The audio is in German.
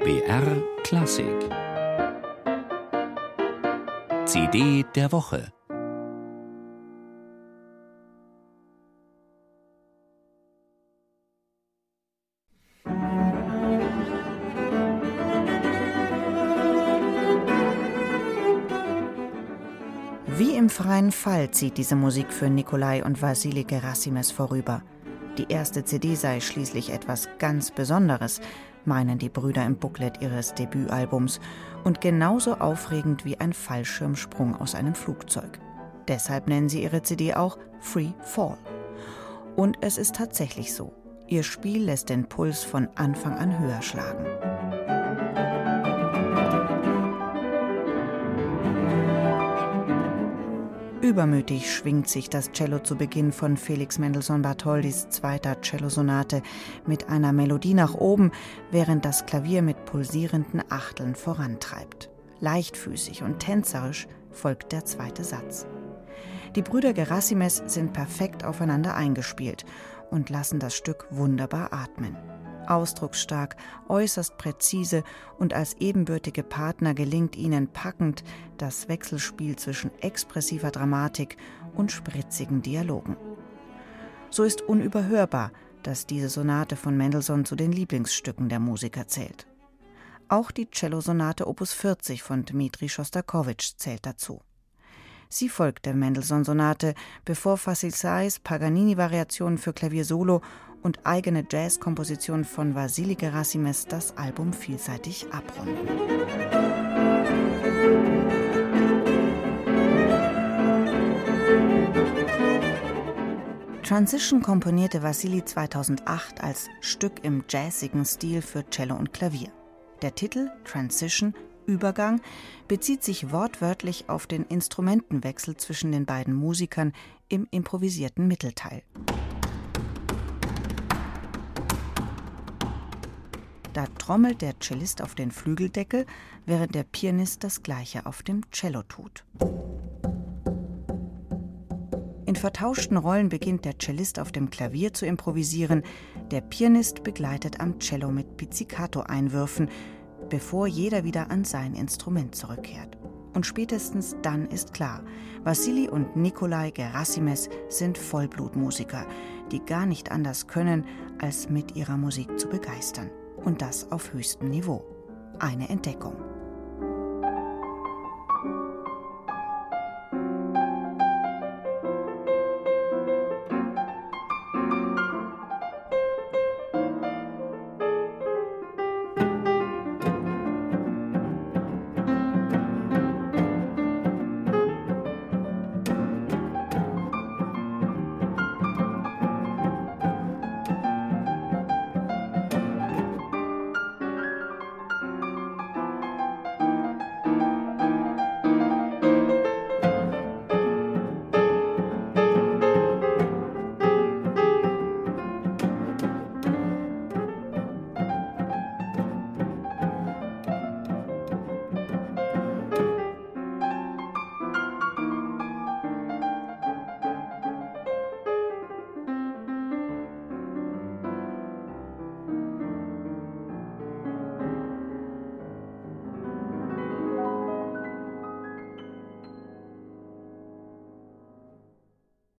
BR Klassik CD der Woche Wie im freien Fall zieht diese Musik für Nikolai und Wassili Gerassimes vorüber. Die erste CD sei schließlich etwas ganz Besonderes, meinen die Brüder im Booklet ihres Debütalbums und genauso aufregend wie ein Fallschirmsprung aus einem Flugzeug. Deshalb nennen sie ihre CD auch Free Fall. Und es ist tatsächlich so. Ihr Spiel lässt den Puls von Anfang an höher schlagen. Übermütig schwingt sich das Cello zu Beginn von Felix Mendelssohn Bartholdys zweiter Cellosonate mit einer Melodie nach oben, während das Klavier mit pulsierenden Achteln vorantreibt. Leichtfüßig und tänzerisch folgt der zweite Satz. Die Brüder Gerassimes sind perfekt aufeinander eingespielt und lassen das Stück wunderbar atmen ausdrucksstark, äußerst präzise und als ebenbürtige Partner gelingt ihnen packend das Wechselspiel zwischen expressiver Dramatik und spritzigen Dialogen. So ist unüberhörbar, dass diese Sonate von Mendelssohn zu den Lieblingsstücken der Musiker zählt. Auch die Cellosonate Opus 40 von Dmitri Schostakowitsch zählt dazu. Sie folgt der Mendelssohn-Sonate, bevor Fasil Sais Paganini-Variationen für Klavier solo und eigene Jazzkompositionen von Vasili Gerassimes das Album vielseitig abrunden. Transition komponierte Vasili 2008 als Stück im jazzigen Stil für Cello und Klavier. Der Titel Transition Übergang bezieht sich wortwörtlich auf den Instrumentenwechsel zwischen den beiden Musikern im improvisierten Mittelteil. Da trommelt der Cellist auf den Flügeldeckel, während der Pianist das gleiche auf dem Cello tut. In vertauschten Rollen beginnt der Cellist auf dem Klavier zu improvisieren, der Pianist begleitet am Cello mit Pizzicato-Einwürfen, bevor jeder wieder an sein Instrument zurückkehrt. Und spätestens dann ist klar, Wassili und Nikolai Gerassimes sind Vollblutmusiker, die gar nicht anders können, als mit ihrer Musik zu begeistern und das auf höchstem Niveau. Eine Entdeckung.